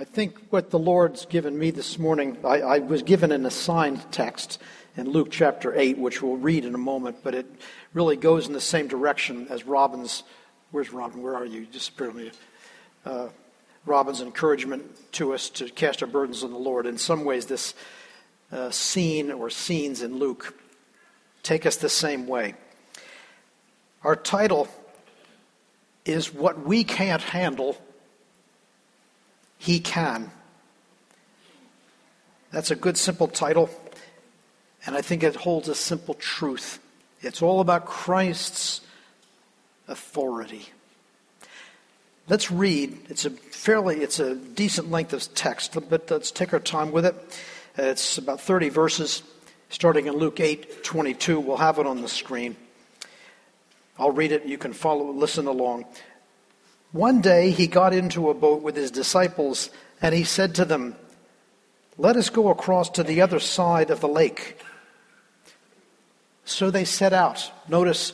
I think what the Lord's given me this morning, I, I, was given an assigned text in Luke chapter 8, which we'll read in a moment, but it really goes in the same direction as Robin's. Where's Robin? Where are you? Just me. Uh, Robin's encouragement to us to cast our burdens on the Lord. In some ways, this uh, scene or scenes in Luke take us the same way. Our title is What We Can't Handle he can. That's a good, simple title, and I think it holds a simple truth. It's all about Christ's authority. Let's read. It's a fairly, it's a decent length of text, but let's take our time with it. It's about 30 verses, starting in Luke 8 22. We'll have it on the screen. I'll read it. You can follow, listen along. One day he got into a boat with his disciples, and he said to them, Let us go across to the other side of the lake. So they set out. Notice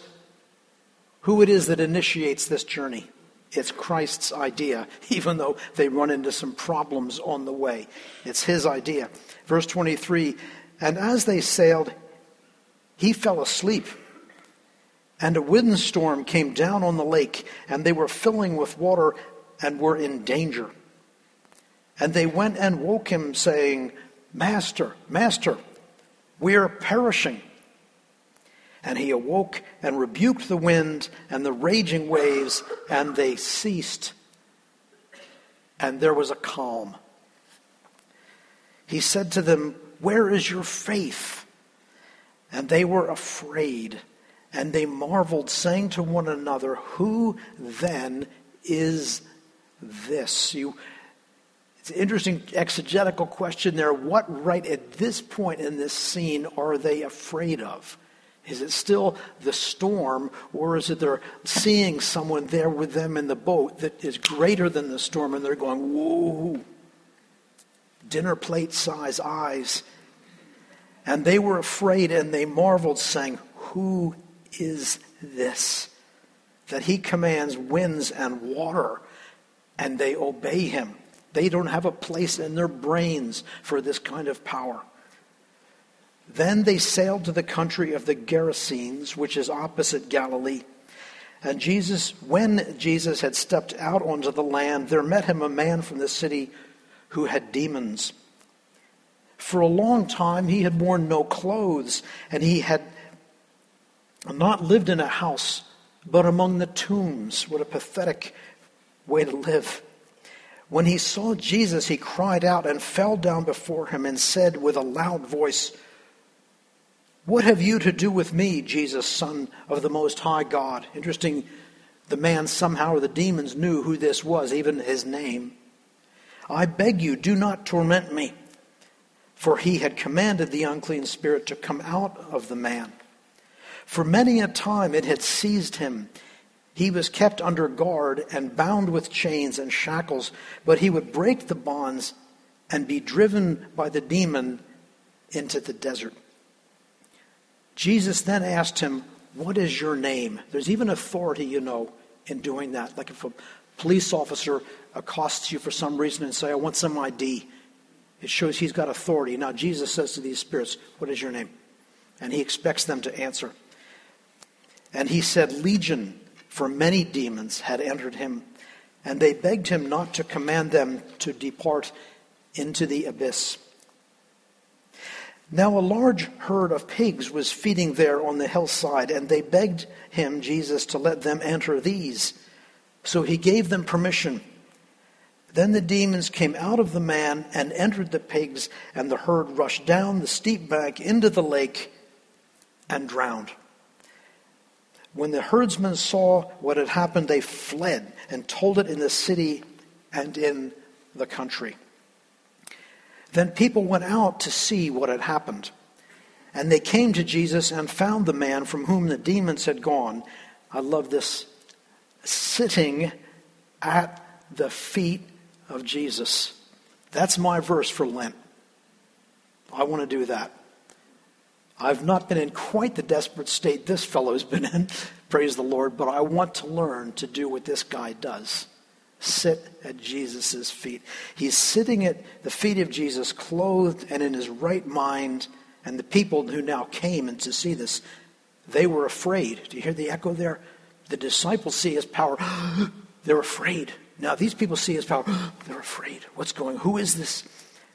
who it is that initiates this journey. It's Christ's idea, even though they run into some problems on the way. It's his idea. Verse 23 And as they sailed, he fell asleep. And a windstorm came down on the lake, and they were filling with water and were in danger. And they went and woke him, saying, Master, Master, we are perishing. And he awoke and rebuked the wind and the raging waves, and they ceased. And there was a calm. He said to them, Where is your faith? And they were afraid. And they marveled, saying to one another, Who then is this? You, it's an interesting exegetical question there. What right at this point in this scene are they afraid of? Is it still the storm, or is it they're seeing someone there with them in the boat that is greater than the storm and they're going, whoa, dinner plate size eyes? And they were afraid and they marveled, saying, Who is this that he commands winds and water and they obey him. They don't have a place in their brains for this kind of power. Then they sailed to the country of the Gerasenes, which is opposite Galilee. And Jesus, when Jesus had stepped out onto the land, there met him a man from the city who had demons. For a long time he had worn no clothes, and he had not lived in a house, but among the tombs. What a pathetic way to live. When he saw Jesus, he cried out and fell down before him and said with a loud voice, What have you to do with me, Jesus, Son of the Most High God? Interesting, the man somehow, or the demons, knew who this was, even his name. I beg you, do not torment me. For he had commanded the unclean spirit to come out of the man. For many a time it had seized him. He was kept under guard and bound with chains and shackles, but he would break the bonds and be driven by the demon into the desert. Jesus then asked him, What is your name? There's even authority, you know, in doing that. Like if a police officer accosts you for some reason and say, I want some ID, it shows he's got authority. Now Jesus says to these spirits, What is your name? And he expects them to answer. And he said, Legion, for many demons had entered him, and they begged him not to command them to depart into the abyss. Now, a large herd of pigs was feeding there on the hillside, and they begged him, Jesus, to let them enter these. So he gave them permission. Then the demons came out of the man and entered the pigs, and the herd rushed down the steep bank into the lake and drowned. When the herdsmen saw what had happened, they fled and told it in the city and in the country. Then people went out to see what had happened. And they came to Jesus and found the man from whom the demons had gone. I love this. Sitting at the feet of Jesus. That's my verse for Lent. I want to do that. I've not been in quite the desperate state this fellow's been in, praise the Lord, but I want to learn to do what this guy does. sit at Jesus' feet. He's sitting at the feet of Jesus, clothed and in his right mind. And the people who now came and to see this, they were afraid. Do you hear the echo there? The disciples see his power. They're afraid. Now these people see his power. They're afraid. What's going? Who is this?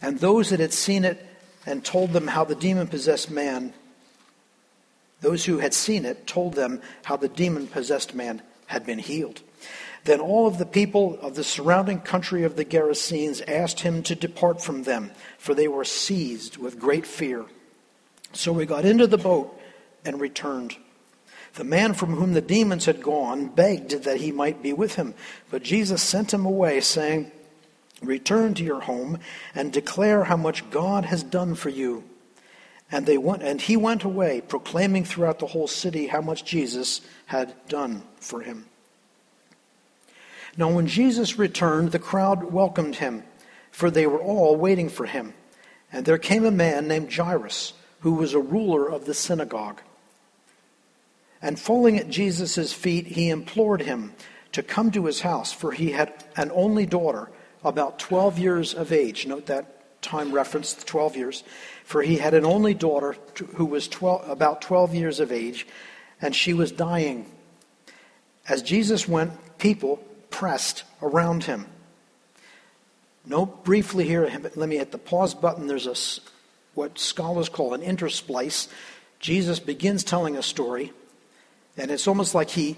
And those that had seen it and told them how the demon possessed man, those who had seen it told them how the demon possessed man had been healed. Then all of the people of the surrounding country of the Gerasenes asked him to depart from them, for they were seized with great fear. So we got into the boat and returned. The man from whom the demons had gone begged that he might be with him, but Jesus sent him away, saying, Return to your home and declare how much God has done for you. And they went and he went away, proclaiming throughout the whole city how much Jesus had done for him. Now when Jesus returned, the crowd welcomed him, for they were all waiting for him. And there came a man named Jairus, who was a ruler of the synagogue. And falling at Jesus' feet, he implored him to come to his house, for he had an only daughter, about 12 years of age. Note that time reference, 12 years. For he had an only daughter who was 12, about 12 years of age, and she was dying. As Jesus went, people pressed around him. Note briefly here, let me hit the pause button. There's a, what scholars call an intersplice. Jesus begins telling a story and it's almost like he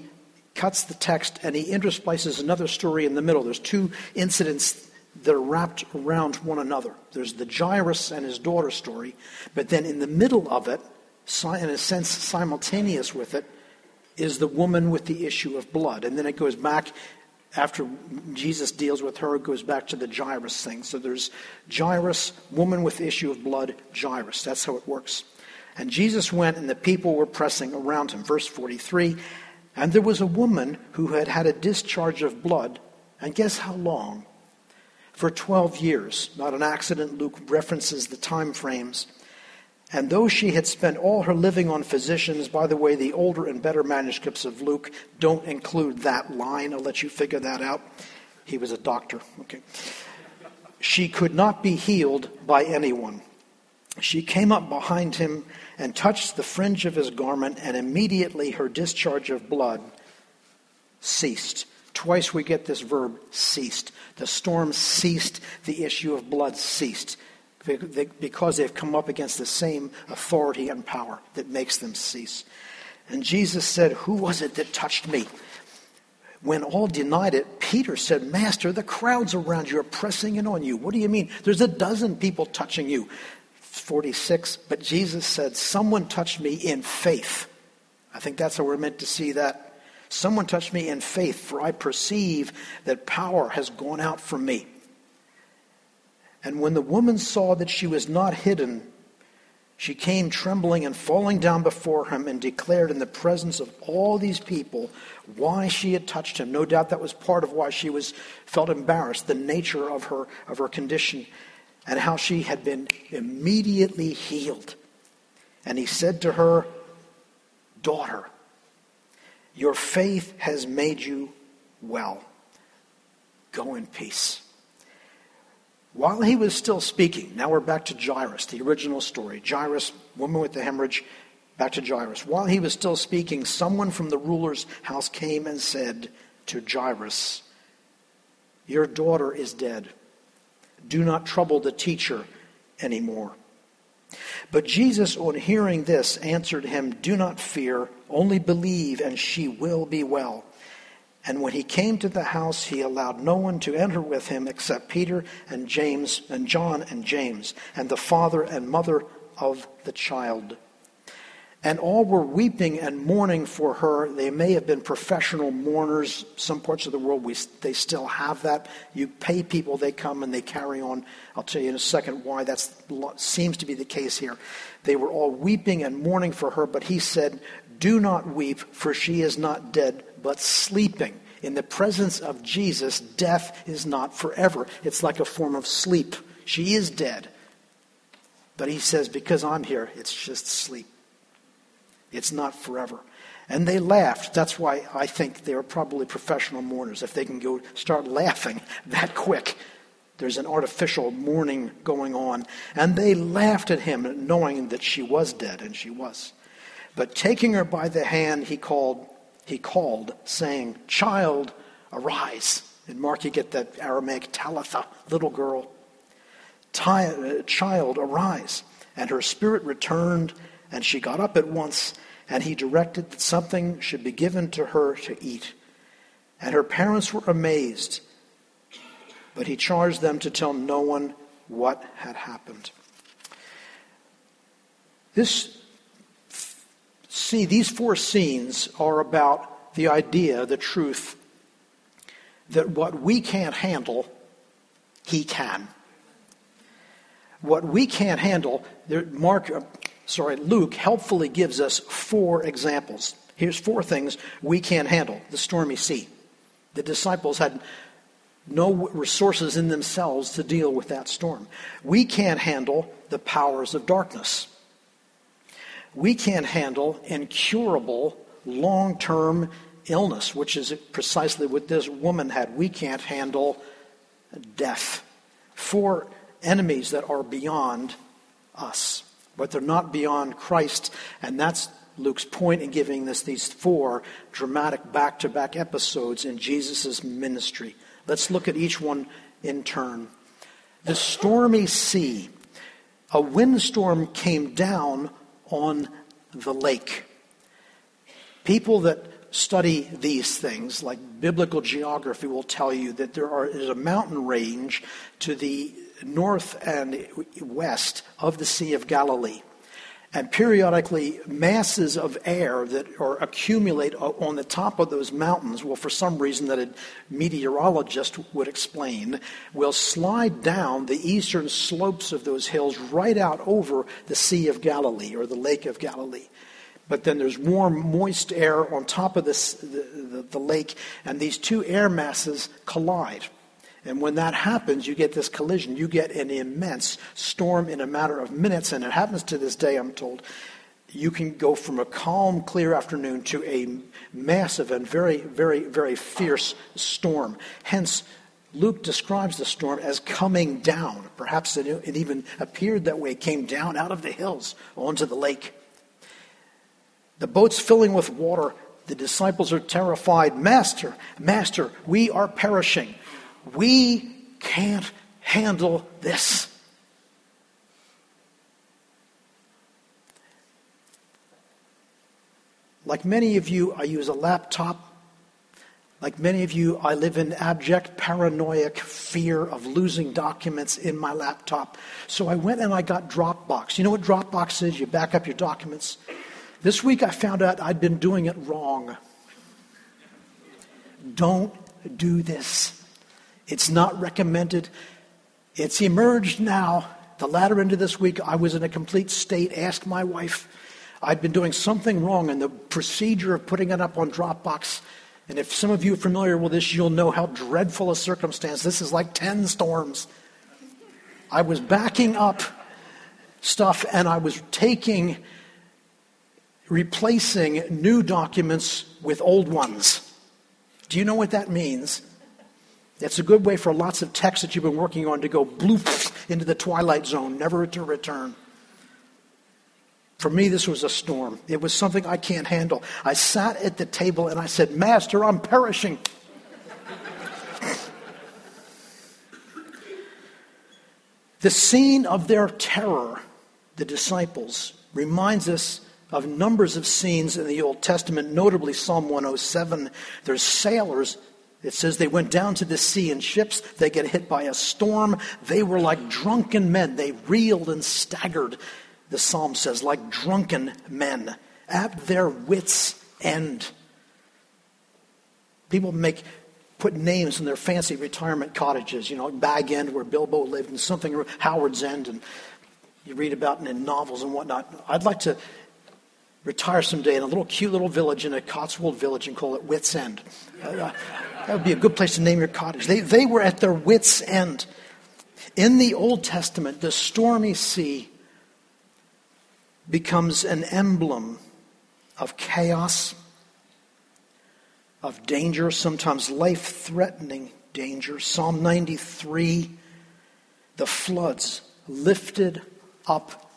cuts the text and he intersplices another story in the middle. There's two incidents that are wrapped around one another. There's the Jairus and his daughter story, but then in the middle of it, in a sense simultaneous with it, is the woman with the issue of blood. And then it goes back after Jesus deals with her, it goes back to the Jairus thing. So there's Jairus, woman with issue of blood, Jairus. That's how it works. And Jesus went, and the people were pressing around him. Verse 43 And there was a woman who had had a discharge of blood, and guess how long? For 12 years. Not an accident, Luke references the time frames. And though she had spent all her living on physicians, by the way, the older and better manuscripts of Luke don't include that line. I'll let you figure that out. He was a doctor. Okay. She could not be healed by anyone. She came up behind him and touched the fringe of his garment, and immediately her discharge of blood ceased. Twice we get this verb ceased. The storm ceased, the issue of blood ceased, because they've come up against the same authority and power that makes them cease. And Jesus said, Who was it that touched me? When all denied it, Peter said, Master, the crowds around you are pressing in on you. What do you mean? There's a dozen people touching you. 46, but Jesus said, Someone touched me in faith. I think that's how we're meant to see that. Someone touched me in faith, for I perceive that power has gone out from me. And when the woman saw that she was not hidden, she came trembling and falling down before him and declared in the presence of all these people why she had touched him. No doubt that was part of why she was felt embarrassed, the nature of her of her condition and how she had been immediately healed. And he said to her, Daughter, your faith has made you well. Go in peace. While he was still speaking, now we're back to Jairus, the original story. Jairus, woman with the hemorrhage, back to Jairus. While he was still speaking, someone from the ruler's house came and said to Jairus, Your daughter is dead. Do not trouble the teacher anymore. But Jesus, on hearing this, answered him, Do not fear, only believe, and she will be well. And when he came to the house, he allowed no one to enter with him except Peter and James and John and James, and the father and mother of the child. And all were weeping and mourning for her. They may have been professional mourners. Some parts of the world, we, they still have that. You pay people, they come and they carry on. I'll tell you in a second why that seems to be the case here. They were all weeping and mourning for her, but he said, Do not weep, for she is not dead, but sleeping. In the presence of Jesus, death is not forever. It's like a form of sleep. She is dead. But he says, Because I'm here, it's just sleep. It's not forever. And they laughed. That's why I think they are probably professional mourners. If they can go start laughing that quick, there's an artificial mourning going on. And they laughed at him, knowing that she was dead, and she was. But taking her by the hand, he called, he called, saying, Child, arise. In Mark, you get that Aramaic Talitha, little girl. Uh, child, arise. And her spirit returned, and she got up at once, and he directed that something should be given to her to eat. And her parents were amazed, but he charged them to tell no one what had happened. This, see, these four scenes are about the idea, the truth, that what we can't handle, he can. What we can't handle, Mark, sorry, Luke helpfully gives us four examples. Here's four things we can't handle the stormy sea. The disciples had no resources in themselves to deal with that storm. We can't handle the powers of darkness. We can't handle incurable long term illness, which is precisely what this woman had. We can't handle death. Four enemies that are beyond us, but they're not beyond Christ. And that's Luke's point in giving us these four dramatic back to back episodes in Jesus' ministry. Let's look at each one in turn. The stormy sea. A windstorm came down on the lake. People that study these things, like biblical geography, will tell you that there are, is a mountain range to the north and west of the Sea of Galilee. And periodically, masses of air that are accumulate on the top of those mountains, well, for some reason that a meteorologist would explain, will slide down the eastern slopes of those hills right out over the Sea of Galilee or the Lake of Galilee. But then there's warm, moist air on top of this, the, the, the lake, and these two air masses collide. And when that happens, you get this collision. You get an immense storm in a matter of minutes. And it happens to this day, I'm told. You can go from a calm, clear afternoon to a massive and very, very, very fierce storm. Hence, Luke describes the storm as coming down. Perhaps it, it even appeared that way. Came down out of the hills onto the lake. The boat's filling with water. The disciples are terrified. Master, Master, we are perishing. We can't handle this. Like many of you, I use a laptop. Like many of you, I live in abject paranoid fear of losing documents in my laptop. So I went and I got Dropbox. You know what Dropbox is? You back up your documents. This week I found out I'd been doing it wrong. Don't do this. It's not recommended. It's emerged now. The latter end of this week, I was in a complete state. Asked my wife. I'd been doing something wrong in the procedure of putting it up on Dropbox. And if some of you are familiar with this, you'll know how dreadful a circumstance. This is like 10 storms. I was backing up stuff and I was taking, replacing new documents with old ones. Do you know what that means? It's a good way for lots of texts that you've been working on to go bloop into the twilight zone, never to return. For me, this was a storm. It was something I can't handle. I sat at the table and I said, Master, I'm perishing. the scene of their terror, the disciples, reminds us of numbers of scenes in the Old Testament, notably Psalm 107. There's sailors it says they went down to the sea in ships. They get hit by a storm. They were like drunken men. They reeled and staggered, the psalm says, like drunken men at their wits' end. People make put names in their fancy retirement cottages, you know, Bag End where Bilbo lived, and something Howard's End, and you read about in novels and whatnot. I'd like to retire someday in a little cute little village in a Cotswold village and call it Wits End. Uh, that would be a good place to name your cottage. They, they were at their wits' end. In the Old Testament, the stormy sea becomes an emblem of chaos of danger, sometimes life threatening danger. Psalm 93 the floods lifted up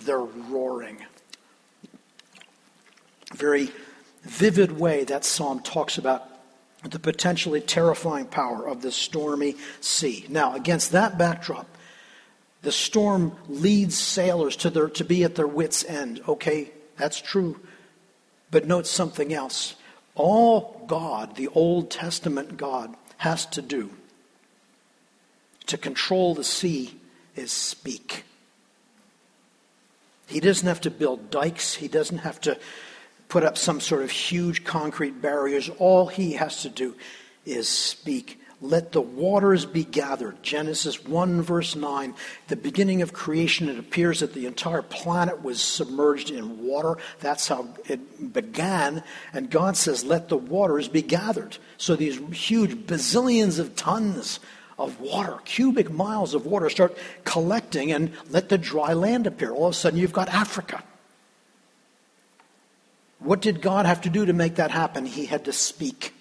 their roaring. Very vivid way that psalm talks about the potentially terrifying power of the stormy sea. Now, against that backdrop, the storm leads sailors to, their, to be at their wits' end. Okay, that's true. But note something else. All God, the Old Testament God, has to do to control the sea is speak. He doesn't have to build dikes, he doesn't have to put up some sort of huge concrete barriers. All he has to do is speak. Let the waters be gathered. Genesis 1, verse 9. The beginning of creation, it appears that the entire planet was submerged in water. That's how it began. And God says, Let the waters be gathered. So these huge bazillions of tons of water, cubic miles of water, start collecting and let the dry land appear. All of a sudden, you've got Africa. What did God have to do to make that happen? He had to speak.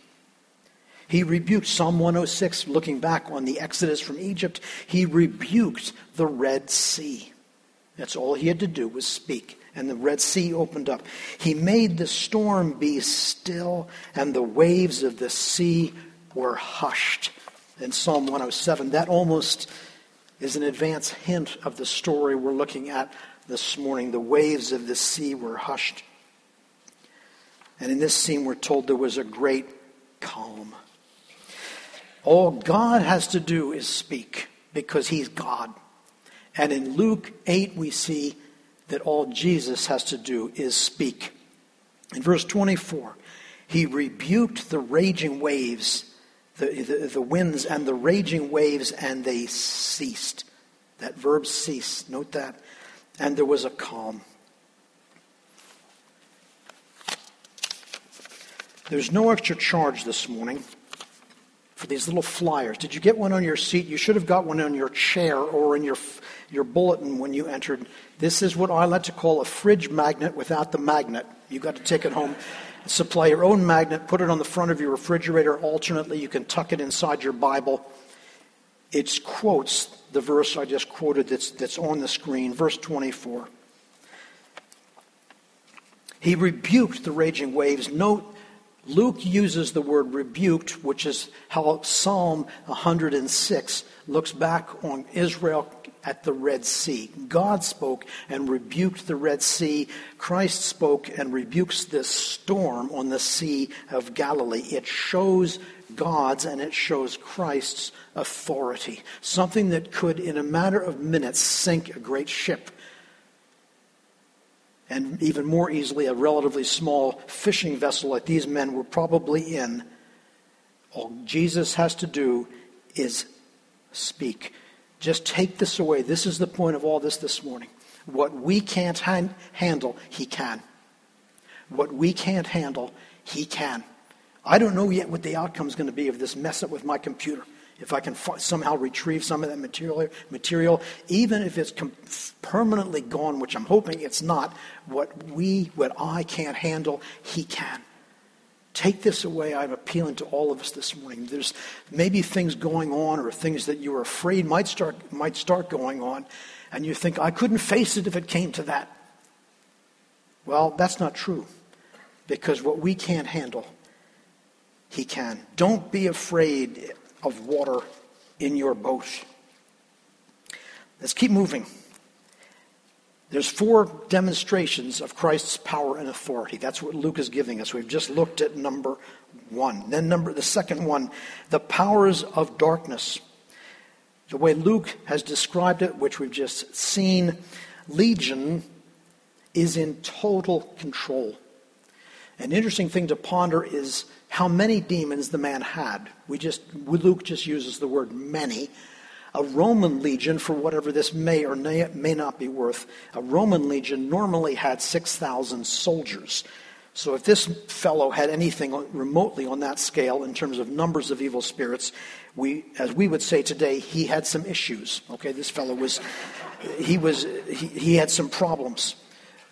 He rebuked Psalm 106, looking back on the Exodus from Egypt, he rebuked the Red Sea. That's all he had to do was speak. And the Red Sea opened up. He made the storm be still, and the waves of the sea were hushed. In Psalm 107, that almost is an advance hint of the story we're looking at this morning. The waves of the sea were hushed. And in this scene, we're told there was a great calm. All God has to do is speak because he's God. And in Luke 8, we see that all Jesus has to do is speak. In verse 24, he rebuked the raging waves, the, the, the, winds and the raging waves, and they ceased. That verb cease, note that. And there was a calm. There's no extra charge this morning for these little flyers. Did you get one on your seat? You should have got one on your chair or in your, your bulletin when you entered. This is what I like to call a fridge magnet without the magnet. You've got to take it home, supply your own magnet, put it on the front of your refrigerator alternately. You can tuck it inside your Bible. It quotes the verse I just quoted that's, that's on the screen, verse 24. He rebuked the raging waves. Note Luke uses the word rebuked, which is how Psalm 106 looks back on Israel at the Red Sea. God spoke and rebuked the Red Sea. Christ spoke and rebukes this storm on the Sea of Galilee. It shows God's and it shows Christ's authority. Something that could, in a matter of minutes, sink a great ship and even more easily a relatively small fishing vessel like these men were probably in, all Jesus has to do is speak. Just take this away. This is the point of all this this morning. What we can't han- handle, he can. What we can't handle, he can. I don't know yet what the outcome is going to be of this mess up with my computer if I can somehow retrieve some of that material, material, even if it's permanently gone, which I'm hoping it's not, what we, what I can't handle, He can. Take this away. I'm appealing to all of us this morning. There's maybe things going on or things that you're afraid might start, might start going on, and you think, I couldn't face it if it came to that. Well, that's not true. Because what we can't handle, He can. Don't be afraid of water in your boat. Let's keep moving. There's four demonstrations of Christ's power and authority. That's what Luke is giving us. We've just looked at number one. Then number the second one, the powers of darkness. The way Luke has described it, which we've just seen, Legion is in total control. An interesting thing to ponder is how many demons the man had. We just Luke just uses the word many. A Roman legion, for whatever this may or may not be worth, a Roman legion normally had 6,000 soldiers. So if this fellow had anything remotely on that scale in terms of numbers of evil spirits, we, as we would say today, he had some issues. Okay, this fellow was, he was, he, he had some problems.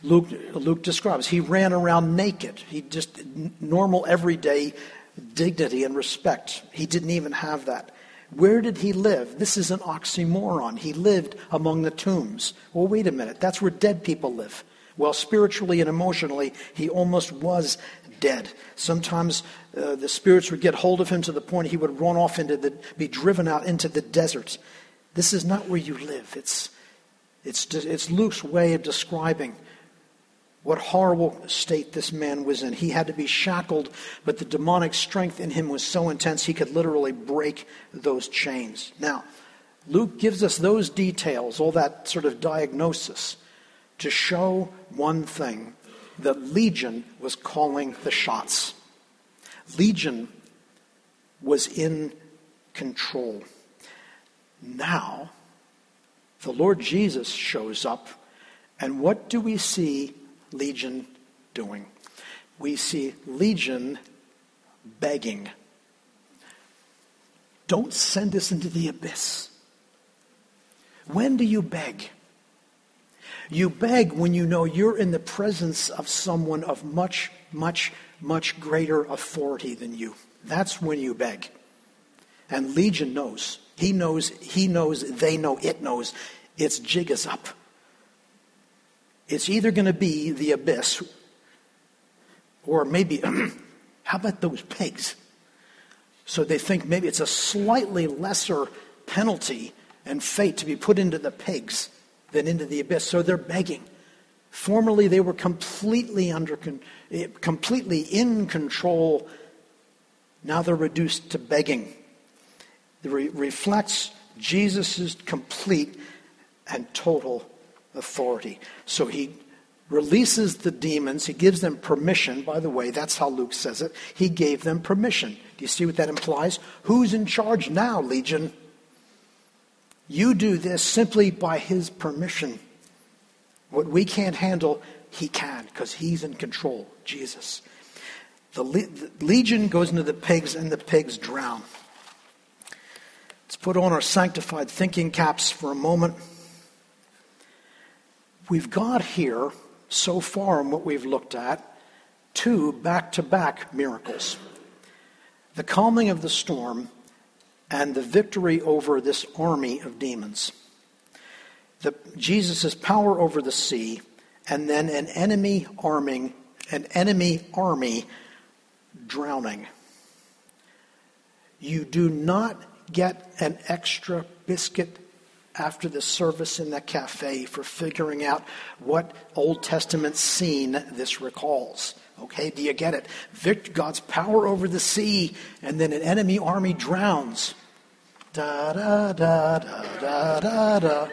Luke, Luke describes. He ran around naked. He just normal everyday dignity and respect. He didn't even have that. Where did he live? This is an oxymoron. He lived among the tombs. Well, wait a minute. That's where dead people live. Well, spiritually and emotionally, he almost was dead. Sometimes uh, the spirits would get hold of him to the point he would run off into the, be driven out into the desert. This is not where you live. It's, it's, it's Luke's way of describing what horrible state this man was in. He had to be shackled, but the demonic strength in him was so intense he could literally break those chains. Now, Luke gives us those details, all that sort of diagnosis, to show one thing that Legion was calling the shots. Legion was in control. Now, the Lord Jesus shows up, and what do we see Legion doing? We see Legion begging. Don't send us into the abyss. When do you beg? You beg when you know you're in the presence of someone of much, much, much greater authority than you. That's when you beg. And Legion knows. He knows, he knows, they know, it knows. Its jig is up. It's either going to be the abyss, or maybe, how about those pigs? So they think maybe it's a slightly lesser penalty and fate to be put into the pigs than into the abyss. So they're begging. Formerly, they were completely under, eh, completely in control. Now they're reduced to begging. It reflects Jesus' complete and total authority. So he releases the demons. He gives them permission. By the way, that's how Luke says it. He gave them permission. Do you see what that implies? Who's in charge now, Legion? You do this simply by his permission. What we can't handle, he can, because he's in control, Jesus. The, le- the legion goes into the pigs, and the pigs drown. Let's put on our sanctified thinking caps for a moment. We've got here, so far in what we've looked at, two back to back miracles the calming of the storm and the victory over this army of demons. Jesus' power over the sea, and then an enemy arming, an enemy army drowning. You do not get an extra biscuit after the service in the cafe for figuring out what Old Testament scene this recalls. Okay, do you get it? Vict- God's power over the sea, and then an enemy army drowns. Da da da da da da da.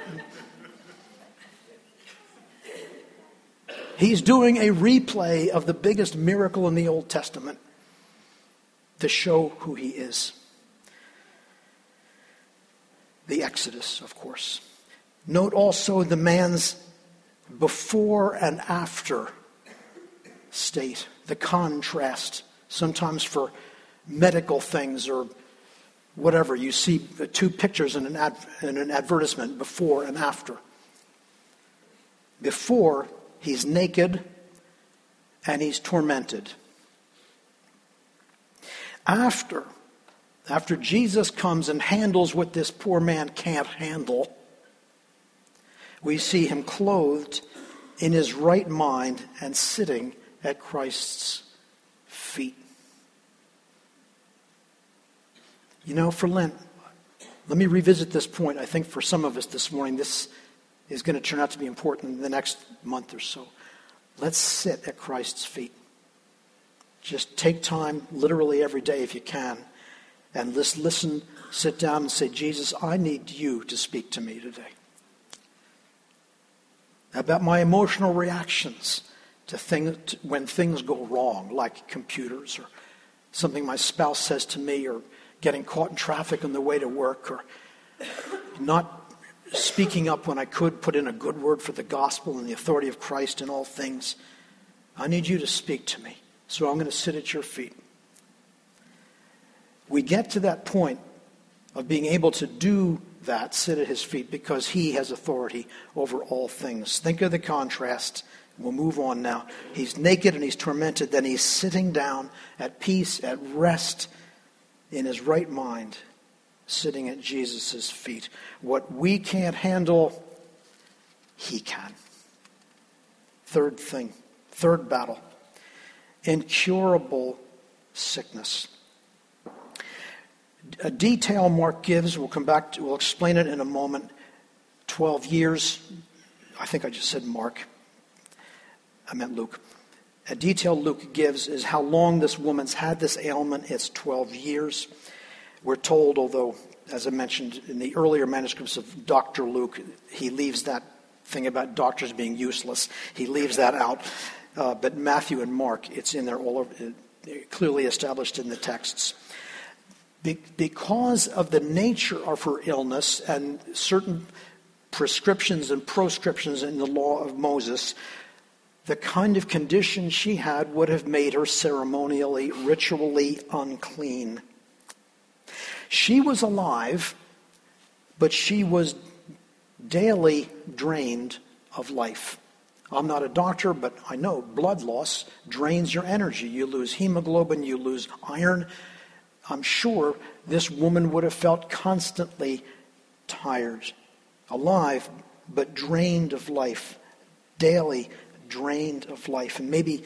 He's doing a replay of the biggest miracle in the Old Testament to show who he is. The Exodus, of course. Note also the man's before and after state, the contrast, sometimes for medical things or whatever. You see two pictures in an, ad, in an advertisement before and after. Before, he's naked and he's tormented. After, after Jesus comes and handles what this poor man can't handle, we see him clothed in his right mind and sitting at Christ's feet. You know, for Lent, let me revisit this point. I think for some of us this morning, this is going to turn out to be important in the next month or so. Let's sit at Christ's feet. Just take time, literally every day if you can, and just listen, sit down and say, Jesus, I need you to speak to me today. About my emotional reactions to things to when things go wrong, like computers or something my spouse says to me, or getting caught in traffic on the way to work, or not speaking up when I could put in a good word for the gospel and the authority of Christ in all things. I need you to speak to me. So I'm going to sit at your feet. We get to that point of being able to do that, sit at his feet, because he has authority over all things. Think of the contrast We'll move on now. He's naked and he's tormented. Then he's sitting down at peace, at rest, in his right mind, sitting at Jesus' feet. What we can't handle, he can. Third thing, third battle incurable sickness. A detail Mark gives, we'll come back to, we'll explain it in a moment. 12 years, I think I just said Mark. I meant Luke. A detail Luke gives is how long this woman's had this ailment. It's 12 years. We're told, although, as I mentioned in the earlier manuscripts of Dr. Luke, he leaves that thing about doctors being useless. He leaves that out. Uh, but Matthew and Mark, it's in there all over, uh, clearly established in the texts. Be- because of the nature of her illness and certain prescriptions and proscriptions in the law of Moses, the kind of condition she had would have made her ceremonially, ritually unclean. She was alive, but she was daily drained of life. I'm not a doctor, but I know blood loss drains your energy. You lose hemoglobin, you lose iron. I'm sure this woman would have felt constantly tired alive, but drained of life, daily drained of life. And maybe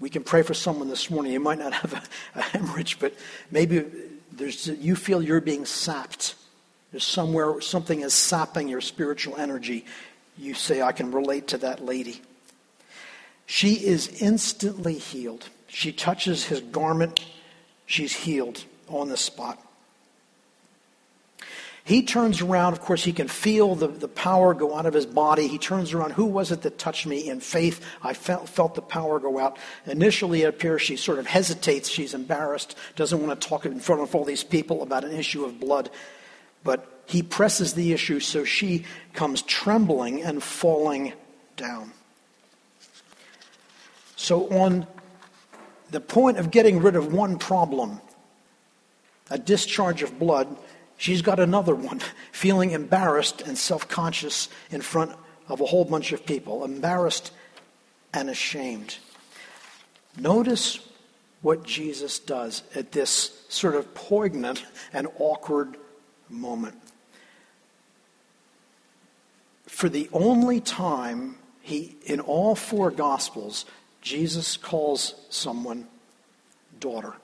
we can pray for someone this morning. You might not have a, a hemorrhage, but maybe there's, you feel you're being sapped. There's somewhere something is sapping your spiritual energy. You say, I can relate to that lady. She is instantly healed. She touches his garment, she's healed on the spot. He turns around. Of course, he can feel the, the power go out of his body. He turns around. Who was it that touched me in faith? I felt, felt the power go out. Initially, it appears she sort of hesitates. She's embarrassed, doesn't want to talk in front of all these people about an issue of blood. But he presses the issue, so she comes trembling and falling down. So, on the point of getting rid of one problem, a discharge of blood, She's got another one, feeling embarrassed and self conscious in front of a whole bunch of people, embarrassed and ashamed. Notice what Jesus does at this sort of poignant and awkward moment. For the only time he in all four gospels Jesus calls someone daughter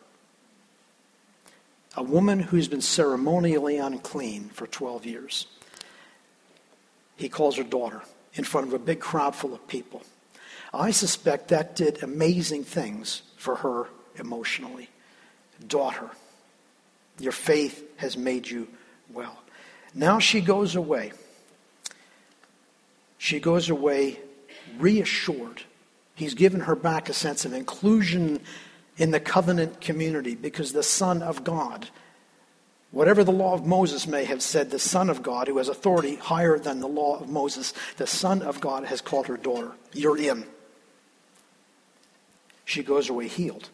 a woman who's been ceremonially unclean for 12 years. He calls her daughter in front of a big crowd full of people. I suspect that did amazing things for her emotionally. Daughter, your faith has made you well. Now she goes away. She goes away reassured. He's given her back a sense of inclusion in the covenant community because the Son of God, whatever the law of Moses may have said, the Son of God, who has authority higher than the law of Moses, the Son of God has called her daughter. You're in. She goes away healed.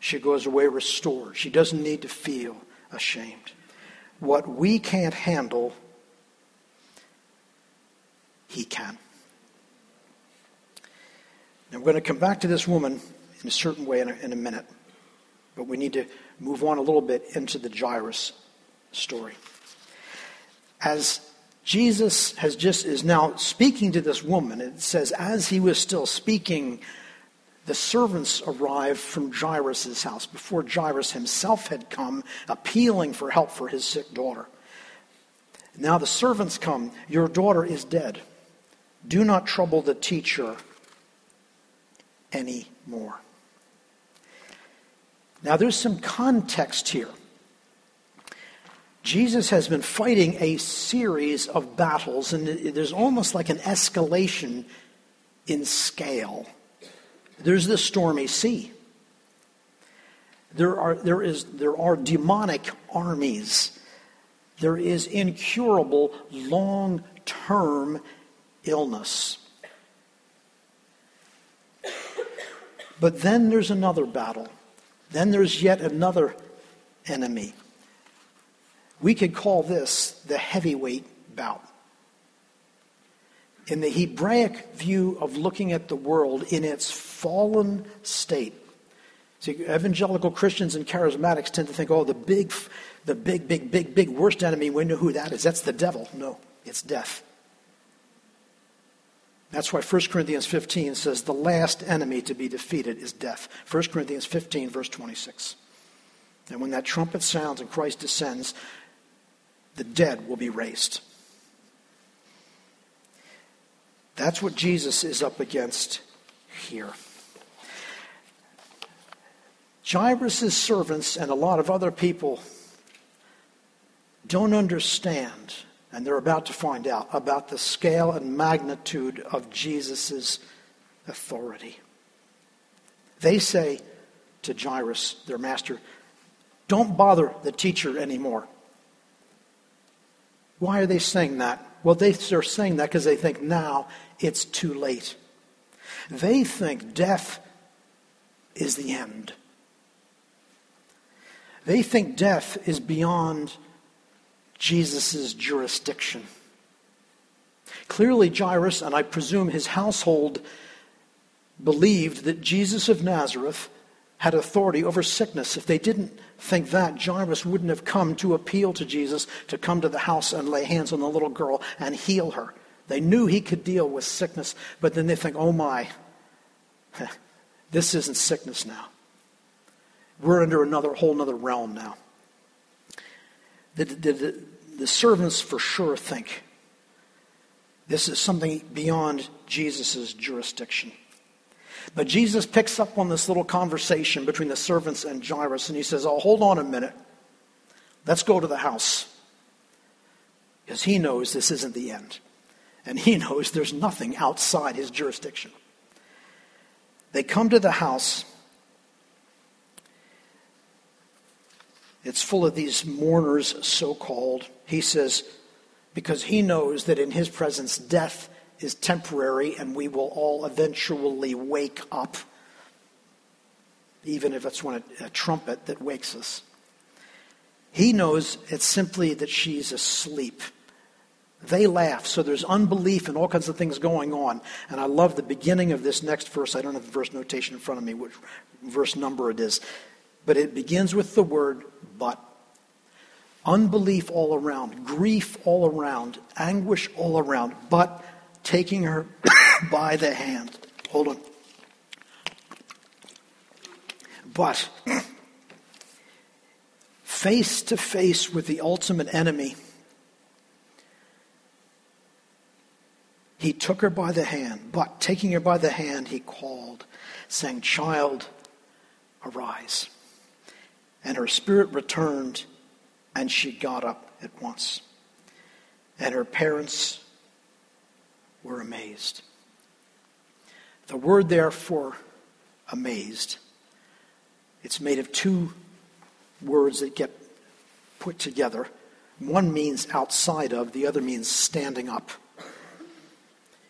She goes away restored. She doesn't need to feel ashamed. What we can't handle, He can. Now, we're going to come back to this woman in a certain way in a, in a minute. But we need to move on a little bit into the Jairus story. As Jesus has just is now speaking to this woman, it says, as he was still speaking, the servants arrived from Jairus' house before Jairus himself had come, appealing for help for his sick daughter. Now the servants come, Your daughter is dead. Do not trouble the teacher anymore. Now, there's some context here. Jesus has been fighting a series of battles, and there's almost like an escalation in scale. There's the stormy sea. There are, there, is, there are demonic armies. There is incurable long term illness. But then there's another battle. Then there's yet another enemy. We could call this the heavyweight bout. in the Hebraic view of looking at the world in its fallen state. See, evangelical Christians and charismatics tend to think, oh, the big, the big, big, big, big worst enemy, we know who that is. That's the devil. No, it's death. That's why 1 Corinthians 15 says the last enemy to be defeated is death. 1 Corinthians 15, verse 26. And when that trumpet sounds and Christ descends, the dead will be raised. That's what Jesus is up against here. Jairus' servants and a lot of other people don't understand, and they're about to find out, about the scale and magnitude of Jesus' authority. They say to Jairus, their master, don't bother the teacher anymore. Why are they saying that? Well, they are saying that because they think now it's too late. They think death is the end. They think death is beyond Jesus' jurisdiction. Clearly, Jairus, and I presume his household, believed that Jesus of Nazareth had authority over sickness. If they didn't think that, Jairus wouldn't have come to appeal to Jesus to come to the house and lay hands on the little girl and heal her. They knew he could deal with sickness, but then they think, oh my, this isn't sickness now. We're under another whole other realm now. The, the, the servants for sure think this is something beyond Jesus' jurisdiction. But Jesus picks up on this little conversation between the servants and Jairus, and he says, Oh, hold on a minute. Let's go to the house. Because he knows this isn't the end. And he knows there's nothing outside his jurisdiction. They come to the house. It's full of these mourners, so called. He says, because he knows that in his presence death is temporary and we will all eventually wake up, even if it's when a, a trumpet that wakes us. He knows it's simply that she's asleep. They laugh, so there's unbelief and all kinds of things going on. And I love the beginning of this next verse. I don't have the verse notation in front of me, which verse number it is. But it begins with the word but. Unbelief all around, grief all around, anguish all around, but taking her by the hand. Hold on. But face to face with the ultimate enemy, he took her by the hand. But taking her by the hand, he called, saying, Child, arise. And her spirit returned, and she got up at once. And her parents were amazed. The word there for amazed, it's made of two words that get put together. One means outside of, the other means standing up.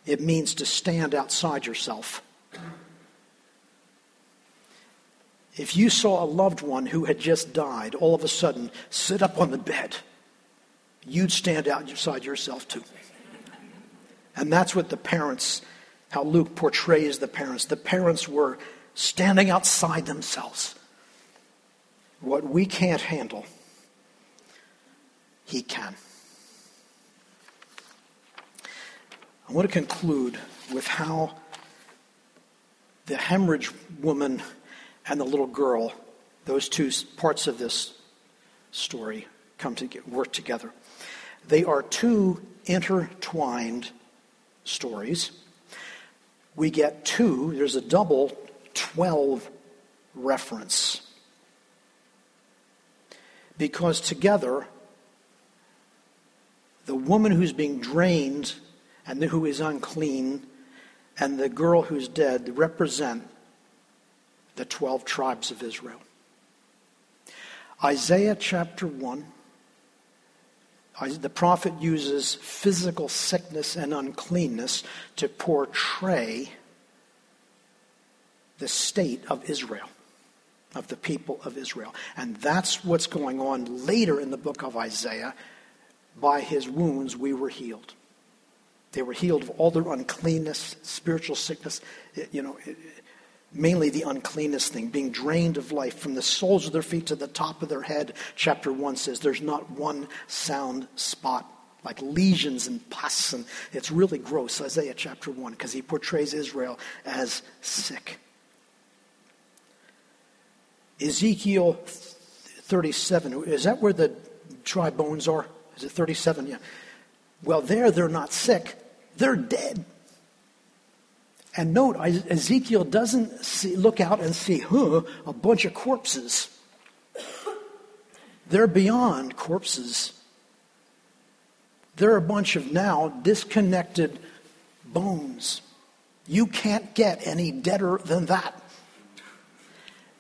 It means to stand outside yourself. If you saw a loved one who had just died all of a sudden sit up on the bed, you'd stand outside yourself too. And that's what the parents, how Luke portrays the parents. The parents were standing outside themselves. What we can't handle, he can. I want to conclude with how the hemorrhage woman and the little girl, those two parts of this story, come to get, work together. They are two intertwined stories, we get two, there's a double 12 reference. Because together, the woman who's being drained and who is unclean and the girl who's dead represent the 12 tribes of Israel. Isaiah chapter 1 the prophet uses physical sickness and uncleanness to portray the state of Israel, of the people of Israel. And that's what's going on later in the book of Isaiah. By his wounds we were healed. They were healed of all their uncleanness, spiritual sickness, you know, mainly the uncleanness thing, being drained of life from the soles of their feet to the top of their head. Chapter 1 says there's not one sound spot, like lesions and pus. And it's really gross, Isaiah chapter 1, because he portrays Israel as sick. Ezekiel 37, is that where the dry bones are? Is it 37? Yeah. Well, there they're not sick, they're dead. And note, Ezekiel doesn't see, look out and see, huh, a bunch of corpses. They're beyond corpses. They're a bunch of now disconnected bones. You can't get any deader than that.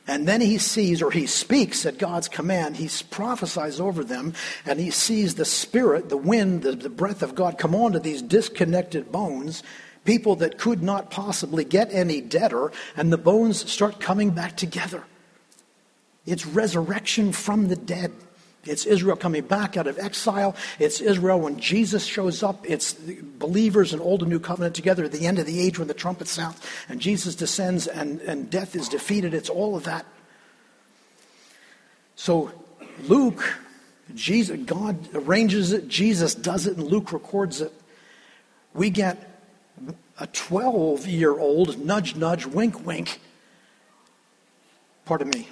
And then he sees, or he speaks at God's command, he prophesies over them, and he sees the Spirit, the wind, the, the breath of God come onto these disconnected bones, people that could not possibly get any deader, and the bones start coming back together. It's resurrection from the dead. It's Israel coming back out of exile. It's Israel when Jesus shows up. It's believers in Old and New Covenant together at the end of the age when the trumpet sounds and Jesus descends and, and death is defeated. It's all of that. So Luke, Jesus, God arranges it, Jesus does it, and Luke records it. We get a 12 year old, nudge, nudge, wink, wink. Pardon me.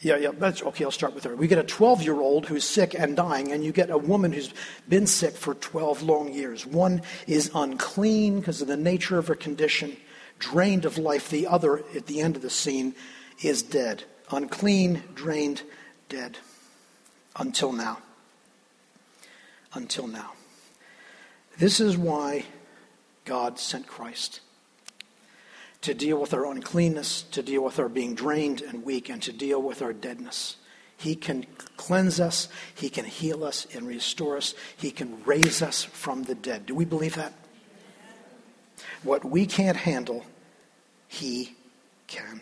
Yeah, yeah, that's okay. I'll start with her. We get a 12 year old who's sick and dying, and you get a woman who's been sick for 12 long years. One is unclean because of the nature of her condition, drained of life. The other, at the end of the scene, is dead. Unclean, drained, dead. Until now. Until now. This is why God sent Christ to deal with our uncleanness, to deal with our being drained and weak, and to deal with our deadness. He can cleanse us, He can heal us and restore us, He can raise us from the dead. Do we believe that? What we can't handle, He can.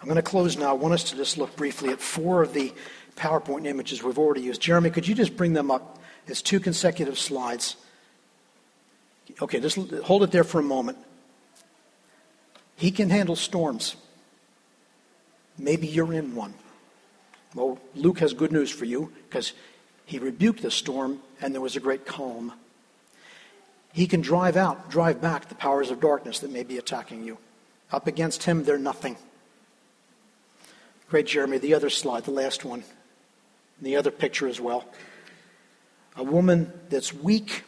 I'm going to close now. I want us to just look briefly at four of the PowerPoint images we've already used. Jeremy, could you just bring them up? It's two consecutive slides. Okay, just hold it there for a moment. He can handle storms. Maybe you're in one. Well, Luke has good news for you because he rebuked the storm and there was a great calm. He can drive out, drive back the powers of darkness that may be attacking you. Up against him, they're nothing. Great, Jeremy. The other slide, the last one. The other picture as well. A woman that's weak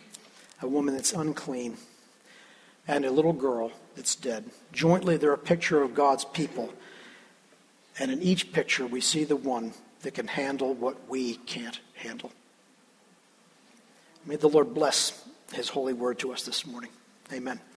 a woman that's unclean, and a little girl that's dead. Jointly, they're a picture of God's people. And in each picture, we see the one that can handle what we can't handle. May the Lord bless his holy word to us this morning. Amen.